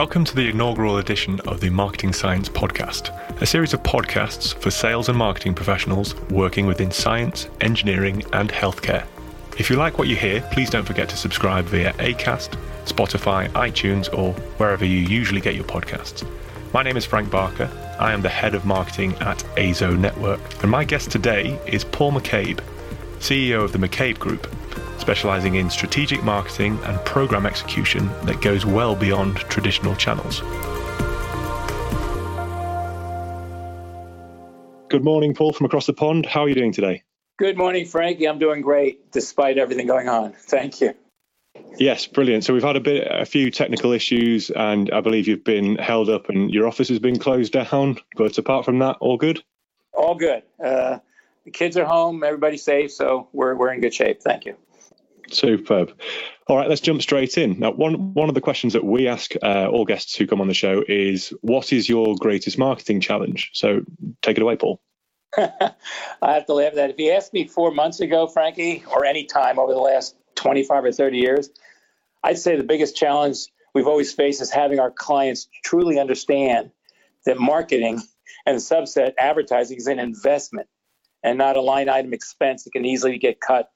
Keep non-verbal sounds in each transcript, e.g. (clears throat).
Welcome to the inaugural edition of the Marketing Science Podcast, a series of podcasts for sales and marketing professionals working within science, engineering, and healthcare. If you like what you hear, please don't forget to subscribe via ACAST, Spotify, iTunes, or wherever you usually get your podcasts. My name is Frank Barker. I am the head of marketing at AZoNetwork, and my guest today is Paul McCabe, CEO of the McCabe Group, specializing in strategic marketing and program execution that goes well beyond traditional channels. Good morning, Paul, from across the pond. How are you doing today? Good morning, Frankie. I'm doing great despite everything going on. Thank you. Yes, brilliant. So we've had a bit, a few technical issues, and I believe you've been held up and your office has been closed down. But apart from that, all good. All good. Uh, the kids are home. Everybody's safe, so we're we're in good shape. Thank you. Superb. All right, let's jump straight in. Now, one one of the questions that we ask uh, all guests who come on the show is, "What is your greatest marketing challenge?" So, take it away, Paul. (laughs) I have to laugh at that. If you asked me four months ago, Frankie, or any time over the last 25 or 30 years, I'd say the biggest challenge we've always faced is having our clients truly understand that marketing (laughs) and subset advertising is an investment and not a line item expense that can easily get cut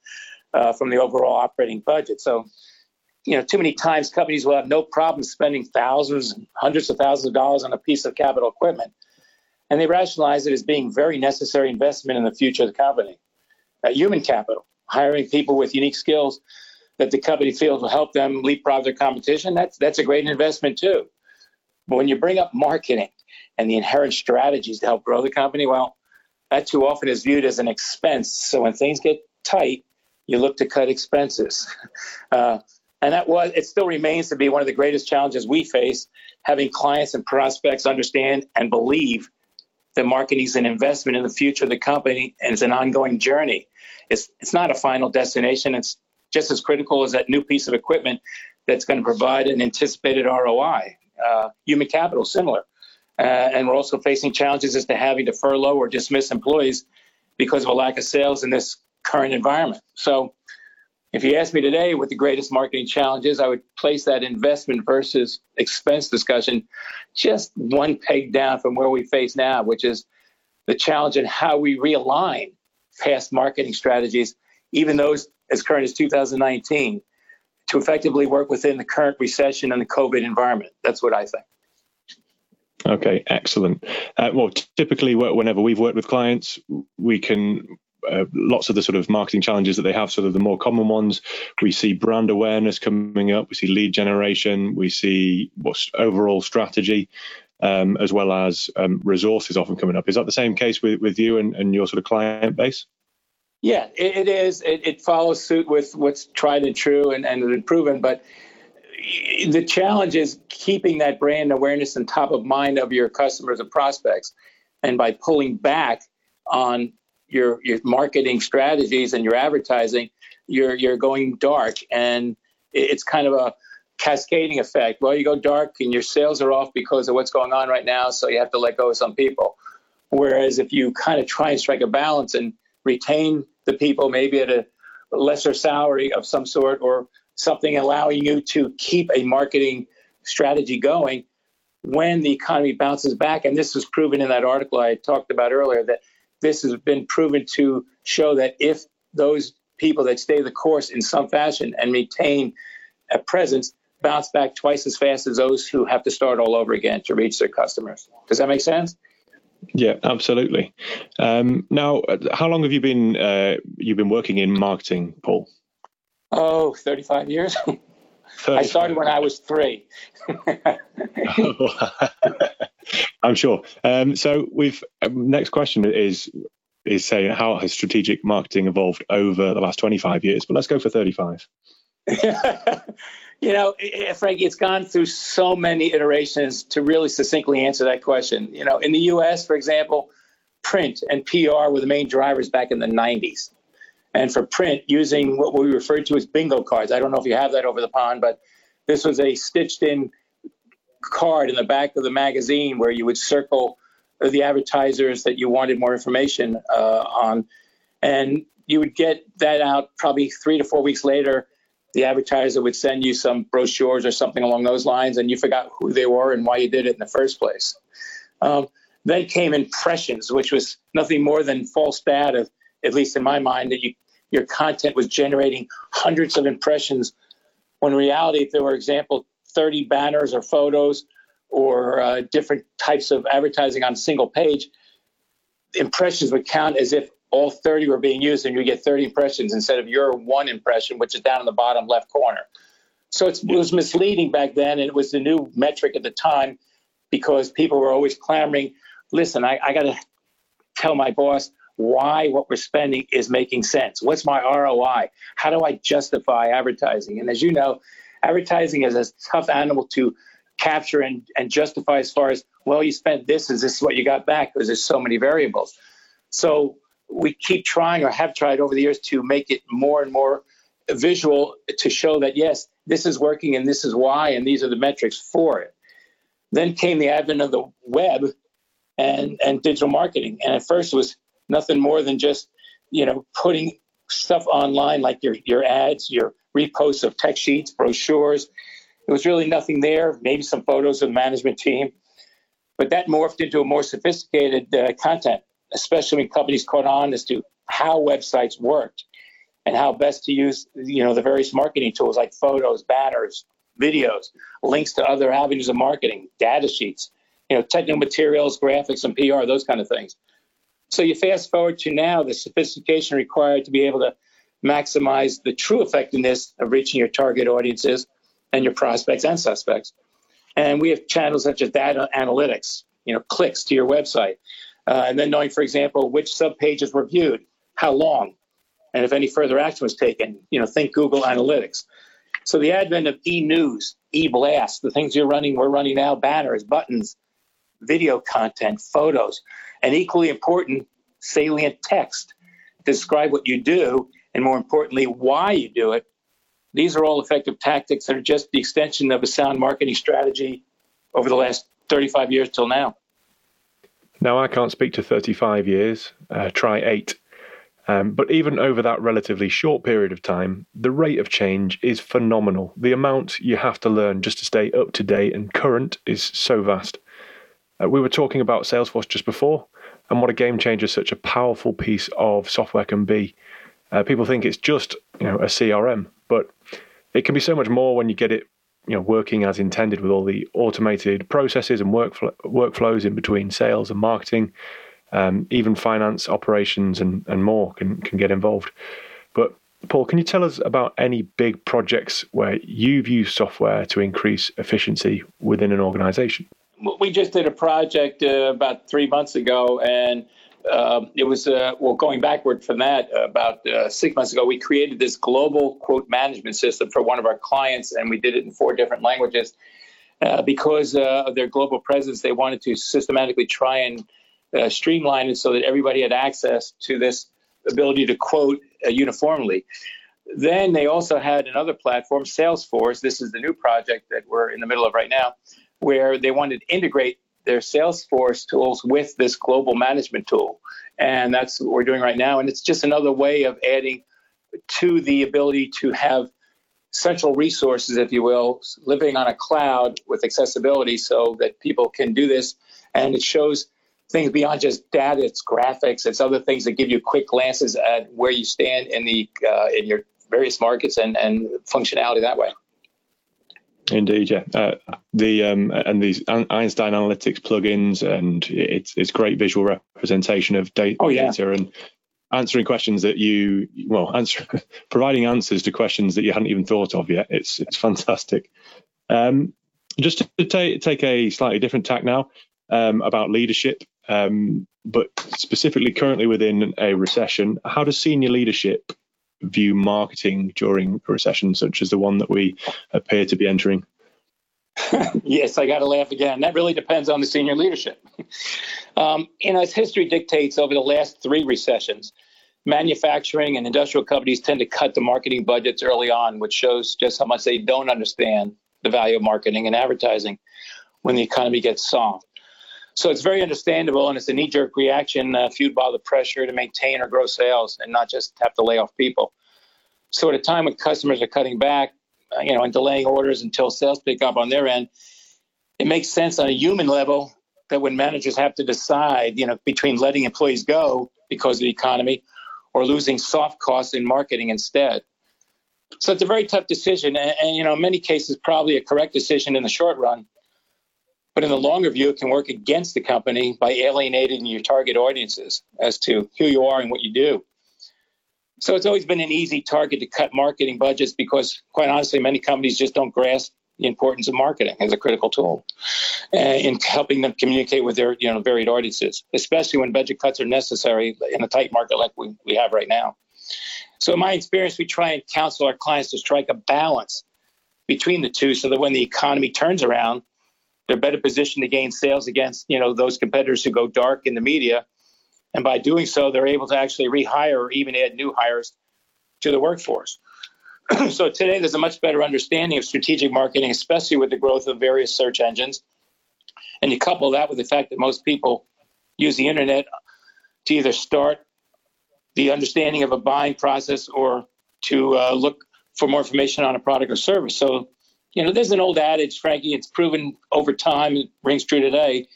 uh, from the overall operating budget. So, you know, too many times companies will have no problem spending thousands, hundreds of thousands of dollars on a piece of capital equipment, and they rationalize it as being very necessary investment in the future of the company. Uh, human capital, hiring people with unique skills that the company feels will help them leapfrog their competition, that's that's a great investment too. But when you bring up marketing and the inherent strategies to help grow the company, well, that too often is viewed as an expense. So when things get tight, you look to cut expenses. (laughs) Uh, and that was, it still remains to be one of the greatest challenges we face, having clients and prospects understand and believe that marketing is an investment in the future of the company and it's an ongoing journey. It's, it's not a final destination. It's just as critical as that new piece of equipment that's going to provide an anticipated ROI. Uh, human capital, similar. Uh, and we're also facing challenges as to having to furlough or dismiss employees because of a lack of sales in this current environment. So if you ask me today what the greatest marketing challenge is, I would place that investment versus expense discussion just one peg down from where we face now, which is the challenge in how we realign past marketing strategies, even those as current as 2019, to effectively work within the current recession and the COVID environment. That's what I think. Okay, excellent. Uh, well, typically, whenever we've worked with clients, we can uh, lots of the sort of marketing challenges that they have, sort of the more common ones. We see brand awareness coming up, we see lead generation, we see what's overall strategy, um, as well as um, resources often coming up. Is that the same case with, with you and, and your sort of client base? Yeah, it, it is. It, it, follows suit with what's tried and true and, and proven, but the challenge is keeping that brand awareness and top of mind of your customers and prospects. And by pulling back on your your marketing strategies and your advertising, you're you're going dark, and it's kind of a cascading effect. Well, you go dark and your sales are off because of what's going on right now, so you have to let go of some people. Whereas if you kind of try and strike a balance and retain the people, maybe at a lesser salary of some sort or something allowing you to keep a marketing strategy going when the economy bounces back. And this was proven in that article I talked about earlier that this has been proven to show that if those people that stay the course in some fashion and maintain a presence bounce back twice as fast as those who have to start all over again to reach their customers. Does that make sense? Yeah, absolutely. Um, now, how long have you been uh, you've been working in marketing, Paul? Oh, 35 years. 35. (laughs) I started when I was three. (laughs) (laughs) I'm sure. Um, so, we've um, next question is is saying how has strategic marketing evolved over the last 25 years? But let's go for 35. (laughs) you know, Frankie, it's gone through so many iterations to really succinctly answer that question. You know, in the U.S., for example, print and PR were the main drivers back in the 90s. And for print, using what we referred to as bingo cards. I don't know if you have that over the pond, but this was a stitched in card in the back of the magazine where you would circle the advertisers that you wanted more information uh, on. And you would get that out probably three to four weeks later. the advertiser would send you some brochures or something along those lines, and you forgot who they were and why you did it in the first place. Um, then came impressions, which was nothing more than false data, at least in my mind, that you, your content was generating hundreds of impressions. When in reality, if there were, example, 30 banners or photos or uh, different types of advertising on a single page, impressions would count as if all 30 were being used and you get 30 impressions instead of your one impression, which is down in the bottom left corner. So it was misleading back then, and it was the new metric at the time because people were always clamoring, listen, I, I got to tell my boss why what we're spending is making sense. What's my ROI? How do I justify advertising? And as you know, advertising is a tough animal to capture and, and justify as far as, well, you spent this, is this what you got back? Because there's so many variables. So we keep trying or have tried over the years to make it more and more visual to show that yes, this is working and this is why, and these are the metrics for it. Then came the advent of the web and and digital marketing, and at first it was nothing more than just you know putting stuff online like your your ads, your reposts of tech sheets, brochures. It was really nothing there. Maybe some photos of the management team, but that morphed into a more sophisticated uh, content especially when companies caught on as to how websites worked and how best to use you know the various marketing tools like photos, banners, videos, links to other avenues of marketing, data sheets, you know, technical materials, graphics, and PR, those kind of things. So you fast forward to now the sophistication required to be able to maximize the true effectiveness of reaching your target audiences and your prospects and suspects. And we have channels such as data analytics, you know, clicks to your website, uh, and then knowing, for example, which subpages were viewed, how long, and if any further action was taken. You know, think Google Analytics. So the advent of e-news, e-blast, the things you're running, we're running now, banners, buttons, video content, photos, and equally important, salient text to describe what you do, and more importantly, why you do it. These are all effective tactics that are just the extension of a sound marketing strategy over the last 35 years till now. Now, I can't speak to 35 years, uh, try eight. Um, but even over that relatively short period of time, the rate of change is phenomenal. The amount you have to learn just to stay up to date and current is so vast. Uh, we were talking about Salesforce just before, and what a game changer such a powerful piece of software can be. Uh, people think it's just you know a CRM, but it can be so much more when you get it you know working as intended with all the automated processes and workflow, workflows in between sales and marketing, um, even finance operations and, and more can can get involved. But Paul, can you tell us about any big projects where you've used software to increase efficiency within an organization? We just did a project uh, about three months ago, and um, it was uh, well going backward from that uh, about uh, six months ago we created this global quote management system for one of our clients and we did it in four different languages uh, because uh, of their global presence they wanted to systematically try and uh, streamline it so that everybody had access to this ability to quote uniformly. Then they also had another platform salesforce. This is the new project that we're in the middle of right now where they wanted to integrate their Salesforce tools with this global management tool. And that's what we're doing right now. And it's just another way of adding to the ability to have central resources, if you will, living on a cloud with accessibility so that people can do this. And it shows things beyond just data, it's graphics, it's other things that give you quick glances at where you stand in the uh, in your various markets and, and functionality that way. Indeed, yeah. Uh, the um, and these Einstein Analytics plugins, and it's it's great visual representation of data, oh, yeah. data and answering questions that you well answer (laughs) providing answers to questions that you hadn't even thought of yet. It's it's fantastic. Um, just to take take a slightly different tack now um, about leadership, um, but specifically currently within a recession, how does senior leadership view marketing during a recession such as the one that we appear to be entering? (laughs) yes, I got to laugh again. That really depends on the senior leadership. (laughs) Um, you know, as history dictates, over the last three recessions, manufacturing and industrial companies tend to cut the marketing budgets early on, which shows just how much they don't understand the value of marketing and advertising when the economy gets soft. So it's very understandable, and it's a knee jerk reaction uh, fueled by the pressure to maintain or grow sales and not just have to lay off people. So at a time when customers are cutting back, uh, you know, and delaying orders until sales pick up on their end, it makes sense on a human level that when managers have to decide, you know, between letting employees go because of the economy or losing soft costs in marketing instead. So it's a very tough decision, and, and, you know, in many cases, probably a correct decision in the short run. But in the longer view, it can work against the company by alienating your target audiences as to who you are and what you do. So it's always been an easy target to cut marketing budgets because, quite honestly, many companies just don't grasp the importance of marketing as a critical tool uh, in helping them communicate with their you know varied audiences, especially when budget cuts are necessary in a tight market like we, we have right now. So, in my experience, we try and counsel our clients to strike a balance between the two so that when the economy turns around, they're better positioned to gain sales against you know those competitors who go dark in the media. And by doing so, they're able to actually rehire or even add new hires to the workforce. (clears throat) so today there's a much better understanding of strategic marketing, especially with the growth of various search engines. And you couple that with the fact that most people use the internet to either start the understanding of a buying process or to uh, look for more information on a product or service. So, you know, there's an old adage, Frankie, it's proven over time, it rings true today.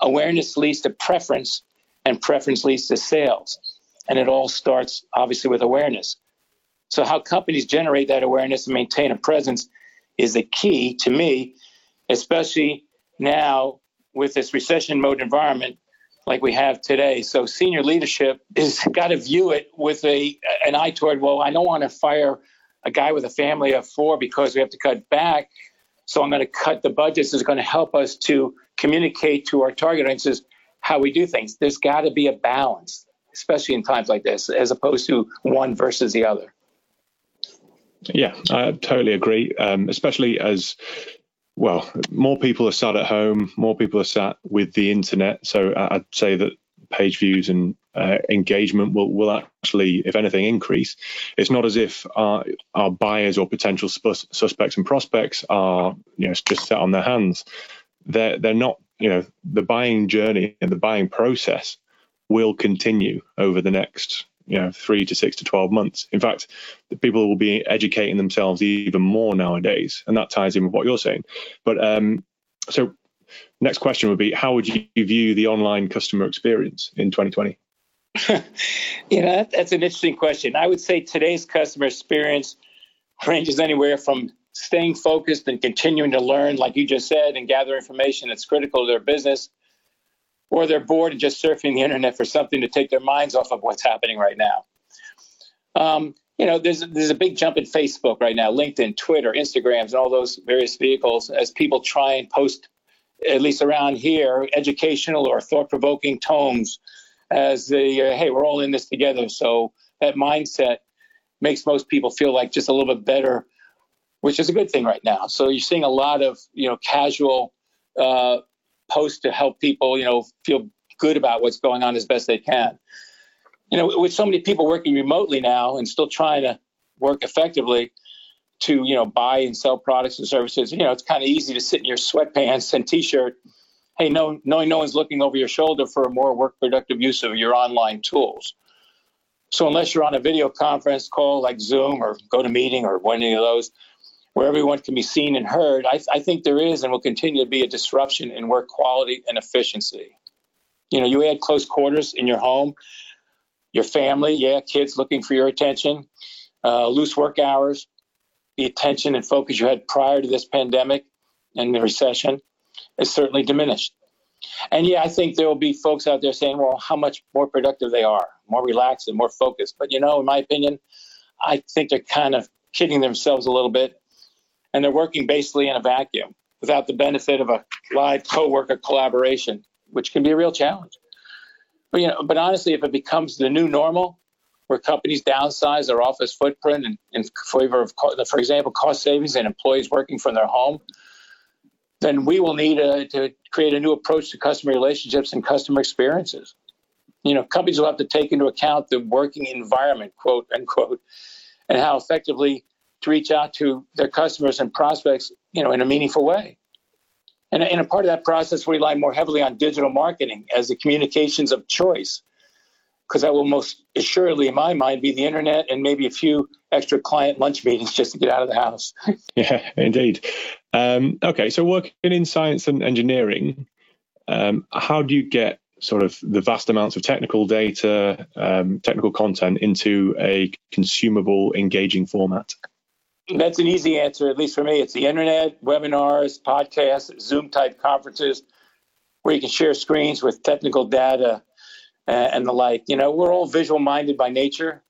Awareness leads to preference, and preference leads to sales. And it all starts, obviously, with awareness. So, how companies generate that awareness and maintain a presence is the key to me, especially now with this recession mode environment like we have today. So senior leadership is got to view it with a an eye toward, well, I don't want to fire a guy with a family of four because we have to cut back. So I'm going to cut the budgets. Is going to help us to communicate to our target audiences how we do things. There's got to be a balance, especially in times like this, as opposed to one versus the other. Yeah, I totally agree. Um, especially as well, more people are sat at home, more people are sat with the internet. So I'd say that page views and uh, engagement will, will actually, if anything, increase. It's not as if our, our buyers or potential sp- suspects and prospects are you know just sat on their hands. They're they're not. You know, the buying journey and the buying process will continue over the next you know three to six to 12 months in fact the people will be educating themselves even more nowadays and that ties in with what you're saying but um, so next question would be how would you view the online customer experience in 2020 (laughs) you know that, that's an interesting question i would say today's customer experience ranges anywhere from staying focused and continuing to learn like you just said and gather information that's critical to their business or they're bored and just surfing the internet for something to take their minds off of what's happening right now. Um, you know, there's there's a big jump in Facebook right now, LinkedIn, Twitter, Instagrams, and all those various vehicles as people try and post, at least around here, educational or thought-provoking tomes, as the uh, hey, we're all in this together. So that mindset makes most people feel like just a little bit better, which is a good thing right now. So you're seeing a lot of you know casual uh, post to help people, you know, feel good about what's going on as best they can. You know, with so many people working remotely now and still trying to work effectively to, you know, buy and sell products and services, you know, it's kind of easy to sit in your sweatpants and t-shirt, hey, no, knowing no one's looking over your shoulder for a more work productive use of your online tools. So unless you're on a video conference call like Zoom or GoToMeeting or one of those, where everyone can be seen and heard, I, I think there is and will continue to be a disruption in work quality and efficiency. You know, you add close quarters in your home, your family, yeah, kids looking for your attention, uh, loose work hours, the attention and focus you had prior to this pandemic and the recession is certainly diminished. And yeah, I think there will be folks out there saying, well, how much more productive they are, more relaxed and more focused. But, you know, in my opinion, I think they're kind of kidding themselves a little bit and they're working basically in a vacuum without the benefit of a live co-worker collaboration, which can be a real challenge. But you know, but honestly, if it becomes the new normal, where companies downsize their office footprint in, in favor of, for example, cost savings and employees working from their home, then we will need a, to create a new approach to customer relationships and customer experiences. You know, companies will have to take into account the working environment, quote unquote, and how effectively to reach out to their customers and prospects, you know, in a meaningful way. And, and a part of that process, we rely more heavily on digital marketing as the communications of choice. because that will most assuredly, in my mind, be the internet and maybe a few extra client lunch meetings just to get out of the house. (laughs) yeah, indeed. Um, okay, so working in science and engineering, um, how do you get sort of the vast amounts of technical data, um, technical content into a consumable, engaging format? That's an easy answer, at least for me. It's the internet, webinars, podcasts, Zoom type conferences where you can share screens with technical data and the like. You know, we're all visual minded by nature,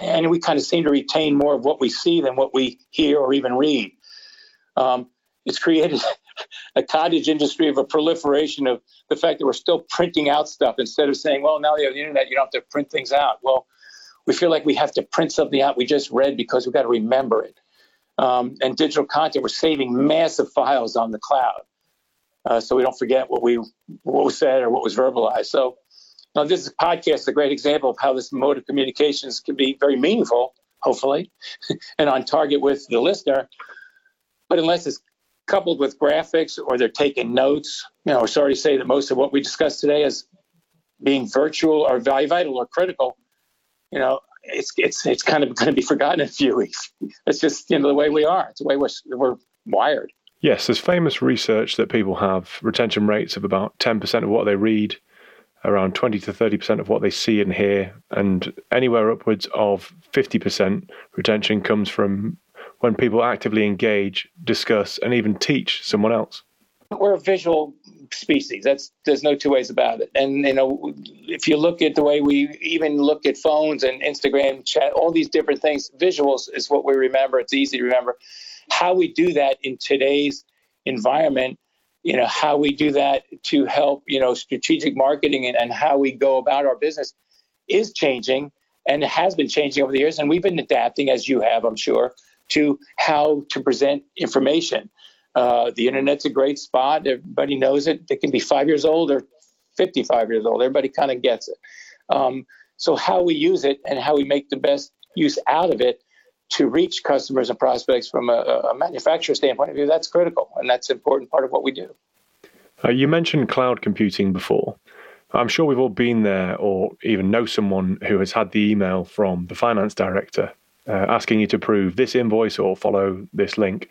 and we kind of seem to retain more of what we see than what we hear or even read. Um, it's created a cottage industry of a proliferation of the fact that we're still printing out stuff instead of saying, well, now you have the internet, you don't have to print things out. Well, we feel like we have to print something out we just read because we've got to remember it. Um, and digital content, we're saving massive files on the cloud. Uh, so we don't forget what we what was said or what was verbalized. So now this podcast is a great example of how this mode of communications can be very meaningful, hopefully, (laughs) and on target with the listener. But unless it's coupled with graphics or they're taking notes. You know, sorry to say that most of what we discussed today is being virtual or vital or critical. You know, it's it's it's kind of going to be (laughs) forgotten in a few weeks. It's just you know the way we are. It's the way we're we're wired. Yes, there's famous research that people have retention rates of about 10% of what they read, around 20 to 30% of what they see and hear, and anywhere upwards of 50% retention comes from when people actively engage, discuss, and even teach someone else. We're a visual species. That's there's no two ways about it. And you know, if you look at the way we even look at phones and Instagram chat, all these different things, visuals is what we remember. It's easy to remember. How we do that in today's environment, you know, how we do that to help, you know, strategic marketing and, and how we go about our business is changing and has been changing over the years. And we've been adapting, as you have, I'm sure, to how to present information. Uh, the internet's a great spot. Everybody knows it. They can be five years old or 55 years old. Everybody kind of gets it. Um, so, how we use it and how we make the best use out of it to reach customers and prospects from a, a manufacturer standpoint of view, that's critical. And that's an important part of what we do. Uh, you mentioned cloud computing before. I'm sure we've all been there or even know someone who has had the email from the finance director asking you to prove this invoice or follow this link.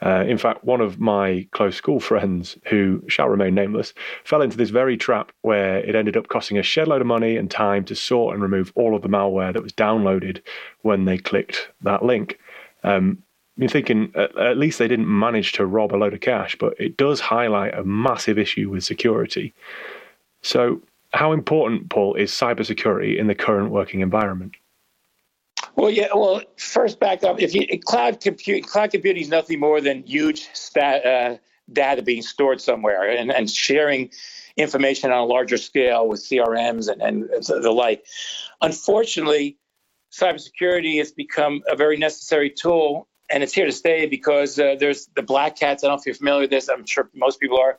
Uh, in fact, one of my close school friends, who shall remain nameless, fell into this very trap where it ended up costing a shed load of money and time to sort and remove all of the malware that was downloaded when they clicked that link. Um, you're thinking at, at least they didn't manage to rob a load of cash, but it does highlight a massive issue with security. So, how important, Paul, is cybersecurity in the current working environment? Well, yeah. Well, first back up. If you cloud compute, cloud computing is nothing more than huge stat, uh, data being stored somewhere and, and sharing information on a larger scale with CRMs and, and the like. Unfortunately, cybersecurity has become a very necessary tool, and it's here to stay because uh, there's the black hats. I don't know if you're familiar with this. I'm sure most people are.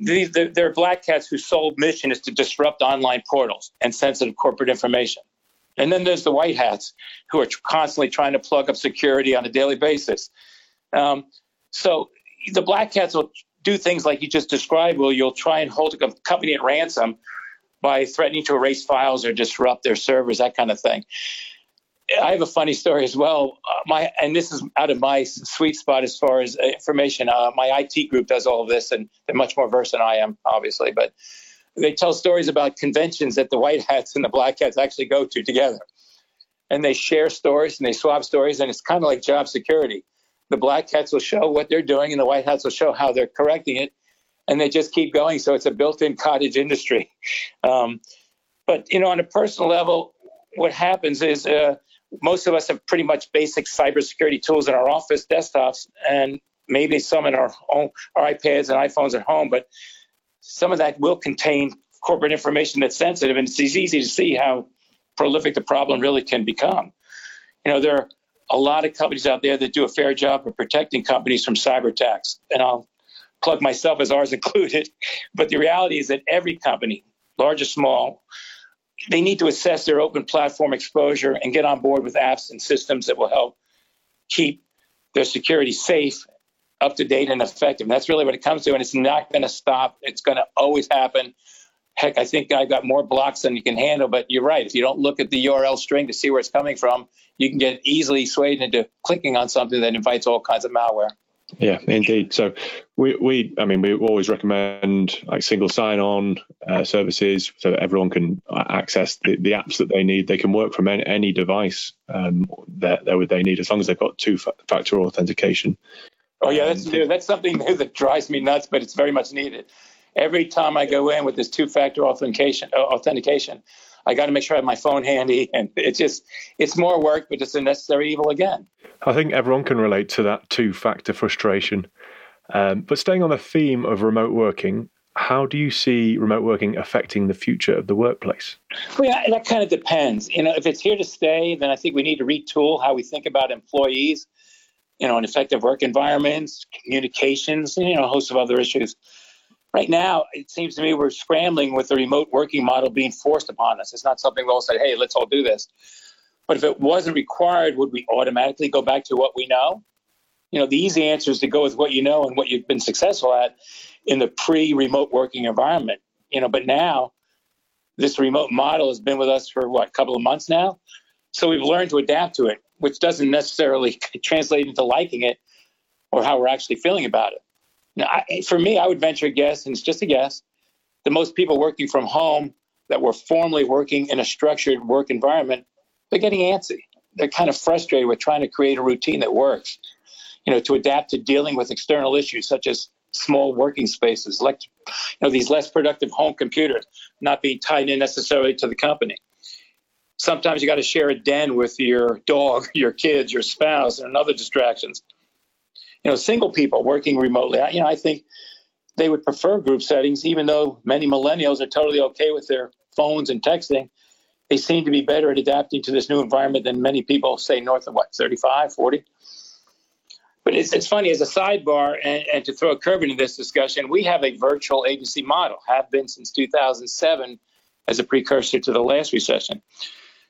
These, they're black hats whose sole mission is to disrupt online portals and sensitive corporate information. And then there's the white hats who are constantly trying to plug up security on a daily basis. Um, so the black hats will do things like you just described, Well, you'll try and hold a company at ransom by threatening to erase files or disrupt their servers, that kind of thing. I have a funny story as well. Uh, my and this is out of my sweet spot as far as information. Uh, my IT group does all of this, and they're much more versed than I am, obviously. But they tell stories about conventions that the white hats and the black hats actually go to together. And they share stories and they swap stories, and it's kind of like job security. The black hats will show what they're doing, and the white hats will show how they're correcting it, and they just keep going. So it's a built-in cottage industry. (laughs) Um, but you know, on a personal level, what happens is uh, most of us have pretty much basic cybersecurity tools in our office desktops, and maybe some in our own, our iPads and iPhones at home. But some of that will contain corporate information that's sensitive, and it's easy to see how prolific the problem really can become. You know, there are a lot of companies out there that do a fair job of protecting companies from cyber attacks, and I'll plug myself as ours (laughs) included. But the reality is that every company, large or small, they need to assess their open platform exposure and get on board with apps and systems that will help keep their security safe up to date and effective. And that's really what it comes to. And it's not going to stop. It's going to always happen. heck, I think I've got more blocks than you can handle. But you're right. If you don't look at the URL string to see where it's coming from, you can get easily swayed into clicking on something that invites all kinds of malware. Yeah, indeed. So we, we I mean, we always recommend like single sign-on uh, services so that everyone can access the, the apps that they need. They can work from any, device um, that, that they need as long as they've got two-factor authentication. Oh yeah, that's new. That's something (laughs) new that drives me nuts, but it's very much needed. Every time I go in with this two-factor authentication, uh, authentication, I got to make sure I have my phone handy, (laughs) and it's just it's more work, but it's a necessary evil again. I think everyone can relate to that two-factor frustration. Um, but staying on the theme of remote working, how do you see remote working affecting the future of the workplace? Well, yeah, that kind of depends. You know, if it's here to stay, then I think we need to retool how we think about employees. You know, an effective work environments, communications, and, you know, a host of other issues. Right now, it seems to me we're scrambling with the remote working model being forced upon us. It's not something we all said, hey, let's all do this. But if it wasn't required, would we automatically go back to what we know? You know, the easy answer is to go with what you know and what you've been successful at in the pre-remote working environment. You know, but now this remote model has been with us for what, a couple of months now. So we've learned to adapt to it, which doesn't necessarily (laughs) translate into liking it or how we're actually feeling about it. Now, I, for me, I would venture a guess, and it's just a guess, the most people working from home that were formerly working in a structured work environment, they're getting antsy. They're kind of frustrated with trying to create a routine that works, you know, to adapt to dealing with external issues such as small working spaces, like, you know, these less productive home computers not being tied in necessarily to the company. Sometimes you got to share a den with your dog, (laughs) your kids, your spouse, and other distractions you know, single people working remotely. I, you know, I think they would prefer group settings, even though many millennials are totally okay with their phones and texting. They seem to be better at adapting to this new environment than many people, say, north of what, 35, 40? But it's, it's funny, as a sidebar, and, and to throw a curve into this discussion, we have a virtual agency model, have been since 2007 as a precursor to the last recession.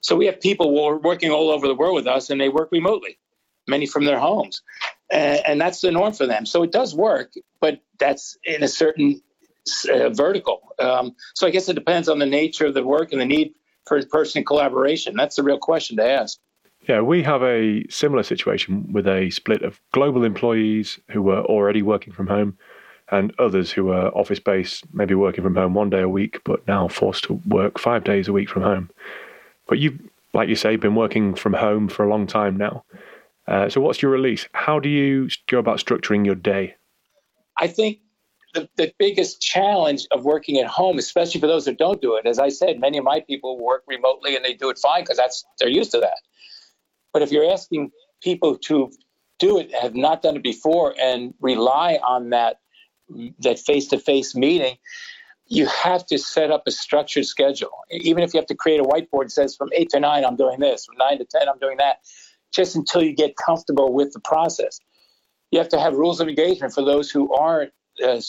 So we have people who are working all over the world with us, and they work remotely, many from their homes and, and that's the norm for them. So it does work, but that's in a certain uh, vertical. Um, so I guess it depends on the nature of the work and the need for person collaboration. That's the real question to ask. Yeah, we have a similar situation with a split of global employees who were already working from home and others who were office based, maybe working from home one day a week, but now forced to work five days a week from home. But you've, like you say, been working from home for a long time now. Uh, so, what's your release? How do you go about structuring your day? I think the, the biggest challenge of working at home, especially for those that don't do it, as I said, many of my people work remotely and they do it fine because that's they're used to that. But if you're asking people to do it, have not done it before, and rely on that that face-to-face meeting, you have to set up a structured schedule. Even if you have to create a whiteboard that says from eight to nine, I'm doing this, from nine to ten, I'm doing that just until you get comfortable with the process. You have to have rules of engagement for those who aren't uh,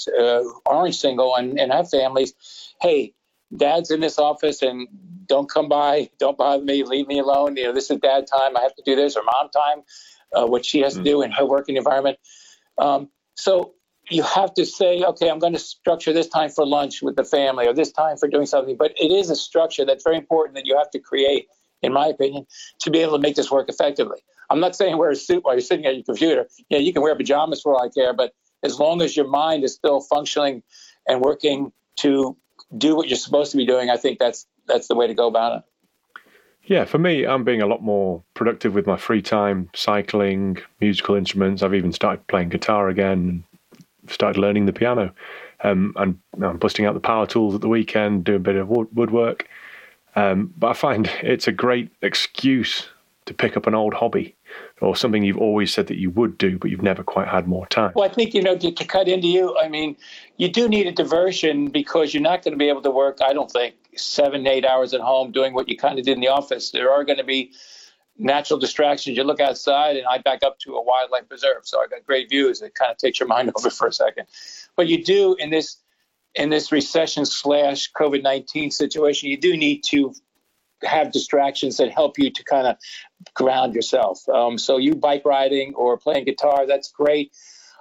aren't single and, and have families. Hey, dad's in this office and don't come by, don't bother me, leave me alone. You know, this is dad time. I have to do this, or mom time, uh, what she has to do in her working environment. Um, so you have to say, okay, I'm going to structure this time for lunch with the family, or this time for doing something. But it is a structure that's very important that you have to create in my opinion, to be able to make this work effectively. I'm not saying wear a suit while you're sitting at your computer. Yeah, you can wear pajamas for all I care, but as long as your mind is still functioning and working to do what you're supposed to be doing, I think that's that's the way to go about it. Yeah, for me, I'm being a lot more productive with my free time, cycling, musical instruments. I've even started playing guitar again, started learning the piano. Um, and I'm busting out the power tools at the weekend, doing a bit of woodwork. Um, but I find (laughs) it's a great excuse to pick up an old hobby or something you've always said that you would do, but you've never quite had more time. Well, I think, you know, to, to cut into you, I mean, you do need a diversion because you're not going to be able to work, I don't think, seven, eight hours at home doing what you kind of did in the office. There are going to be natural distractions. You look outside, and I back up to a wildlife preserve, so I got great views. It kind of takes your (laughs) mind over for a second. But you do in this in this recession slash COVID 19 situation, you do need to have distractions that help you to kind of ground yourself. Um, so, you bike riding or playing guitar, that's great.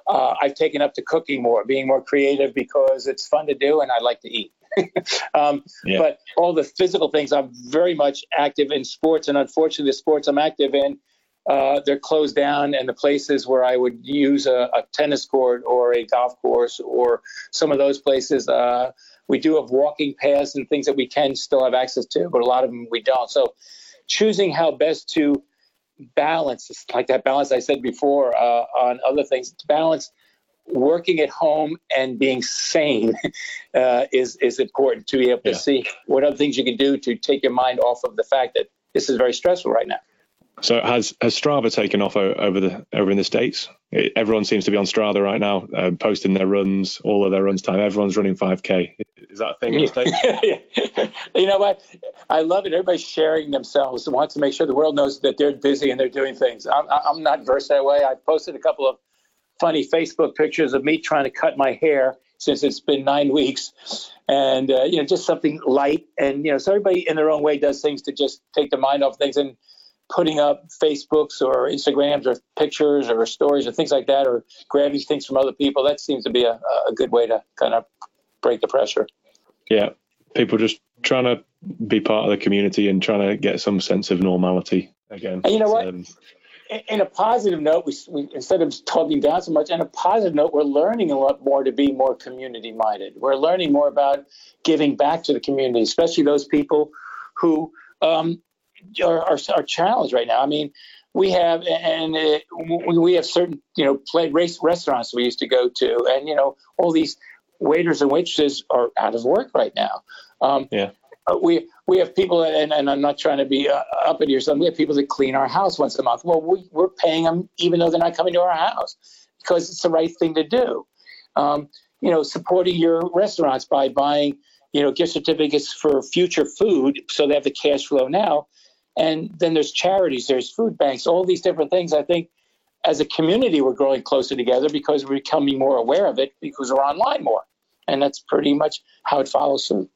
Uh, I've taken up to cooking more, being more creative because it's fun to do and I like to eat. (laughs) um, yeah. But all the physical things, I'm very much active in sports, and unfortunately, the sports I'm active in, uh, they're closed down, and the places where I would use a, a, tennis court or a golf course or some of those places, uh, we do have walking paths and things that we can still have access to, but a lot of them we don't. So, choosing how best to balance, like that balance I said before uh, on other things, balance working at home and being sane (laughs) uh, is is important to be able to yeah. see what other things you can do to take your mind off of the fact that this is very stressful right now. So has has Strava taken off over the over in the states? It, everyone seems to be on Strava right now, uh, posting their runs, all of their runs time. Everyone's running 5k. Is that a thing in the (laughs) states? you know what? I love it. Everybody's sharing themselves and wants to make sure the world knows that they're busy and they're doing things. I'm, I'm not versed that way. I posted a couple of funny Facebook pictures of me trying to cut my hair since it's been nine (laughs) weeks, and uh, you know, just something light. And you know, so everybody in their own way does things to just take the mind off things. And putting up Facebooks or Instagrams or pictures or stories or things like that, or grabbing things from other people, that seems to be a, a good way to kind of break the pressure. Yeah, people just trying to be part of the community and trying to get some sense of normality again. And you know what? Um, in a positive note, we, we, instead of talking down so much, in a positive note, we're learning a lot more to be more community minded. We're learning more about giving back to the community, especially those people who um, are, are, are, challenged right now. I mean, we have and it, we have certain you know play race restaurants we used to go to, and you know all these waiters and waitresses are out of work right now. Um, yeah. Uh, we we have people, and, and I'm not trying to be uh, up at your son. We have people that clean our house once a month. Well, we, we're paying them even though they're not coming to our house because it's the right thing to do. Um, you know, supporting your restaurants by buying, you know, gift certificates for future food so they have the cash flow now. And then there's charities, there's food banks, all these different things. I think as a community, we're growing closer together because we're becoming more aware of it because we're online more. And that's pretty much how it follows suit.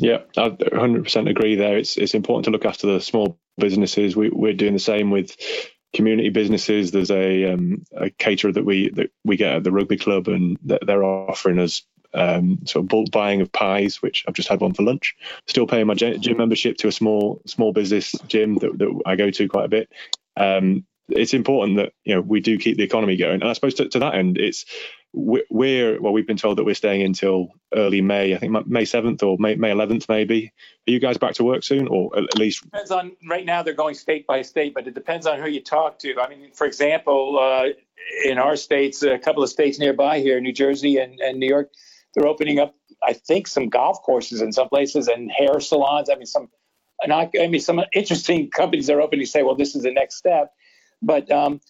Yeah, I 100% agree there. It's it's important to look after the small businesses. We, we're doing the same with community businesses. There's a, um, a caterer that we that we get at the rugby club, and they're offering us um, sort of bulk buying of pies, which I've just had one for lunch. Still paying my gym membership to a small small business gym that, that I go to quite a bit. Um, it's important that you know we do keep the economy going, and I suppose to, to that end, it's we're well we've been told that we're staying until early may i think may 7th or may, may 11th maybe. Are you guys back to work soon or at least? Depends on right now they're going state by state but it depends on who you talk to. I mean for example uh, in our states a couple of states nearby here new jersey and, and new york they're opening up i think some golf courses in some places and hair salons. I mean some i mean some interesting (laughs) companies are opening to say well this is the next step but um,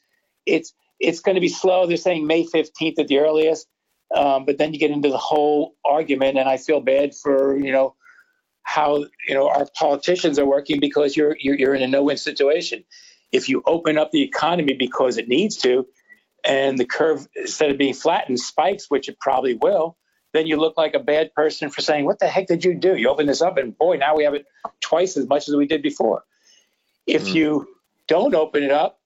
it's it's going to be slow. They're saying May 15th at the earliest. Um, but then you get into the whole argument, and I feel bad for you know how you know our politicians are working because you're you're, you're in a no-win situation. If you open up the economy because it needs to, and the curve instead of being flattened spikes, which it probably will, then you look like a bad person for saying, "What the heck did you do? You open this up, and boy, now we have it twice as much as we did before." If mm. you don't open it up,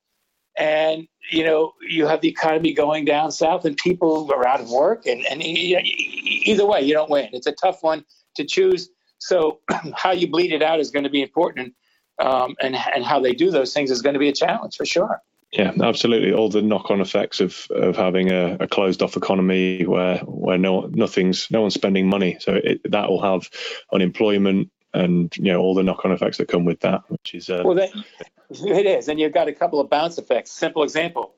and you know you have the economy going down south and people are out of work and, and either way you don't win. It's a tough one to choose. So (clears throat) how you bleed it out is going to be important um, and, and how they do those things is going to be a challenge for sure. Yeah, absolutely. All the knock-on effects of, of having a, a closed-off economy where where no nothing's no one's spending money, so it, that will have unemployment and you know all the knock-on effects that come with that, which is uh, well, (laughs) it is, and you've got a couple of bounce effects. Simple example: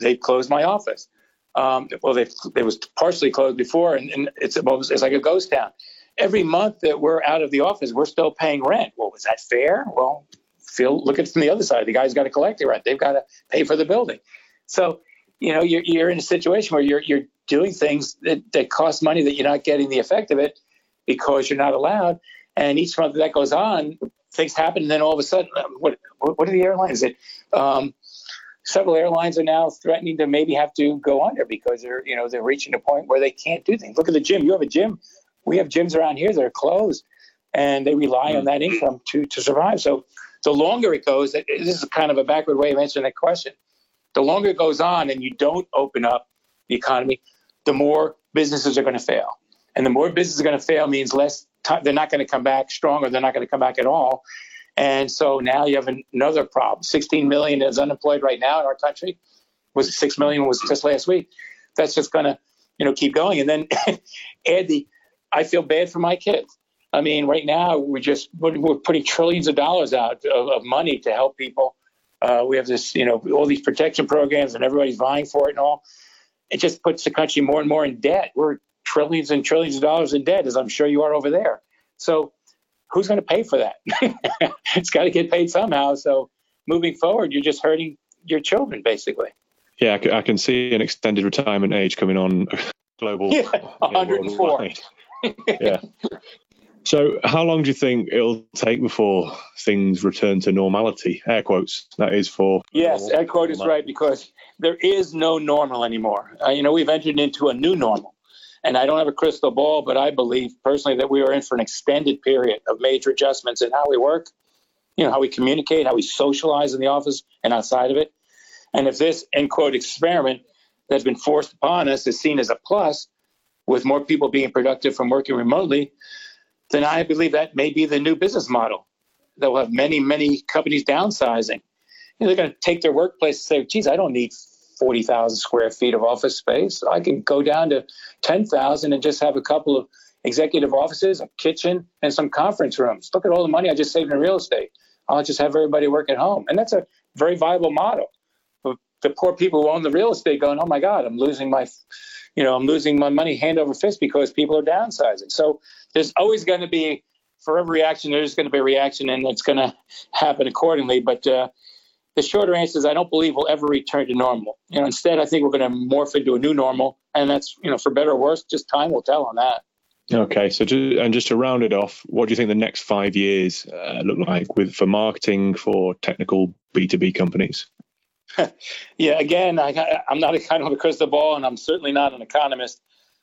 they closed my office. Um, well, they it was partially closed before, and, and it's, it's like a ghost town. Every month that we're out of the office, we're still paying rent. Well, was that fair? Well, feel look at it from the other side. The guy's got to collect the rent. They've got to pay for the building. So, you know, you're, you're in a situation where you're you're doing things that, that cost money that you're not getting the effect of it because you're not allowed. And each month that goes on, things happen, and then all of a sudden, what what are the airlines? It um, several airlines are now threatening to maybe have to go under because they're you know they're reaching a point where they can't do things. Look at the gym. You have a gym. We have gyms around here that are closed, and they rely on that income to to survive. So the longer it goes, this is kind of a backward way of answering that question. The longer it goes on, and you don't open up the economy, the more businesses are going to fail. And the more businesses are going to fail means less. T- they're not going to come back strong, or they're not going to come back at all. And so now you have another problem. 16 million is unemployed right now in our country. Was 6 million was just last week. That's just going to, you know, keep going. And then (laughs) add the, I feel bad for my kids. I mean, right now we're just we're putting trillions of dollars out of, of money to help people. Uh, we have this, you know, all these protection programs, and everybody's vying for it and all. It just puts the country more and more in debt. We're trillions and trillions of dollars in debt, as I'm sure you are over there. So who's going to pay for that? (laughs) it's got to get paid somehow. So moving forward, you're just hurting your children, basically. Yeah, I can see an extended retirement age coming on global. (laughs) Yeah, 104. (laughs) yeah. So, how long do you think it'll take before things return to normality? Air quotes. That is for. Yes, air quote is right because there is no normal anymore. Uh, you know, we've entered into a new normal. And I don't have a crystal ball, but I believe personally that we are in for an extended period of major adjustments in how we work, you know, how we communicate, how we socialize in the office and outside of it. And if this end quote experiment that's been forced upon us is seen as a plus, with more people being productive from working remotely, then I believe that may be the new business model. that will have many, many companies downsizing. You know, they're going to take their workplace and say, geez, I don't need 40,000 square feet of office space. I can go down to 10,000 and just have a couple of executive offices, a kitchen, and some conference rooms. Look at all the money I just saved in real estate. I'll just have everybody work at home. And that's a very viable model. But the poor people who own the real estate going, oh my God, I'm losing my, you know, I'm losing my money hand over fist because people are downsizing. So there's always going to be, for every reaction, there's going to be a reaction and it's going to happen accordingly. But uh, the shorter answer is I don't believe we'll ever return to normal. You know, instead, I think we're going to morph into a new normal, and that's you know, for better or worse, just time will tell on that. Okay, so to, and just to round it off, what do you think the next five years uh, look like with for marketing for technical B two B companies? (laughs) yeah, again, I, am not a kind of a crystal ball, and I'm certainly not an economist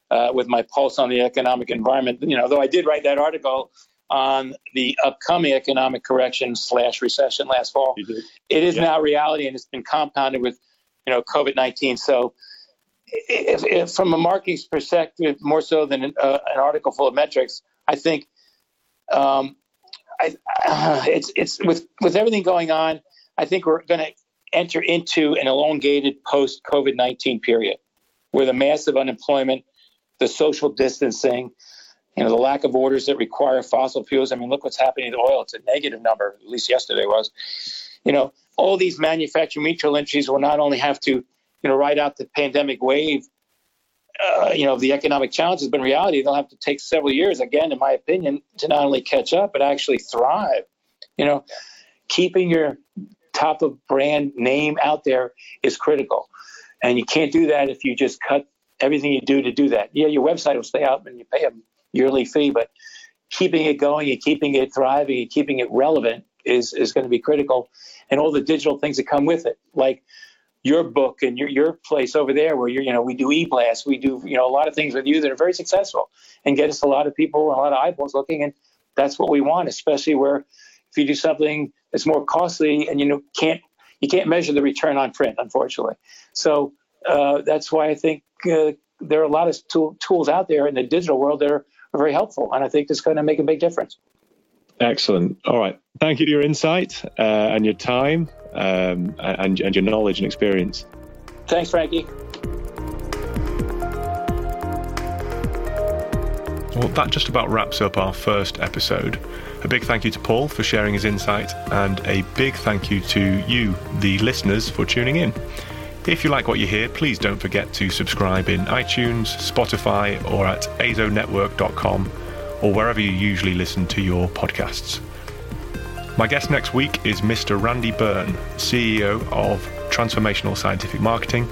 uh, with my pulse on the economic environment. You know, though I did write that article on the upcoming economic correction slash recession last fall. It is yeah. now reality, and it's been compounded with, you know, COVID nineteen. So, if, if from a marketing perspective, more so than an, uh, an article full of metrics, I think um, I, uh, (sighs) it's it's with with everything going on. I think we're going to enter into an elongated post COVID nineteen period, where the massive unemployment, the social distancing, you know, the lack of orders that require fossil fuels. I mean, look what's happening to oil. It's a negative number, at least yesterday was. You know, all these manufacturing mutual industries will not only have to, you know, ride out the pandemic wave, uh, you know, the economic challenges, but in reality, they'll have to take several years, again, in my opinion, to not only catch up, but actually thrive. You know, keeping your top of brand name out there is critical. And you can't do that if you just cut everything you do to do that. Yeah, your website will stay up and you pay them yearly fee, but keeping it going and keeping it thriving and keeping it relevant is is going to be critical, and all the digital things that come with it, like your book and your your place over there, where you're you know we do e-blast, we do you know a lot of things with you that are very successful and get us a lot of people, a lot of eyeballs looking, and that's what we want, especially where if you do something that's more costly and you know can't you can't measure the return on print, unfortunately. So uh, that's why I think uh, there are a lot of tool, tools out there in the digital world that are are very helpful. And I think it's going to make a big difference. Excellent. All right. Thank you for your insight uh, and your time um, and, and your knowledge and experience. Thanks, Frankie. Well, that just about wraps up our first episode. A big thank you to Paul for sharing his insight, and a big thank you to you, the listeners, for tuning in. If you like what you hear, please don't forget to subscribe in iTunes, Spotify, or at azonetwork.com, or wherever you usually listen to your podcasts. My guest next week is Mr. Randy Byrne, CEO of Transformational Scientific Marketing,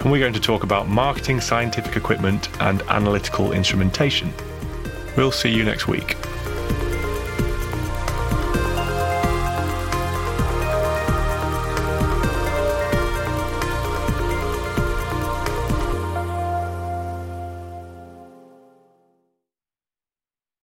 and we're going to talk about marketing scientific equipment and analytical instrumentation. We'll see you next week.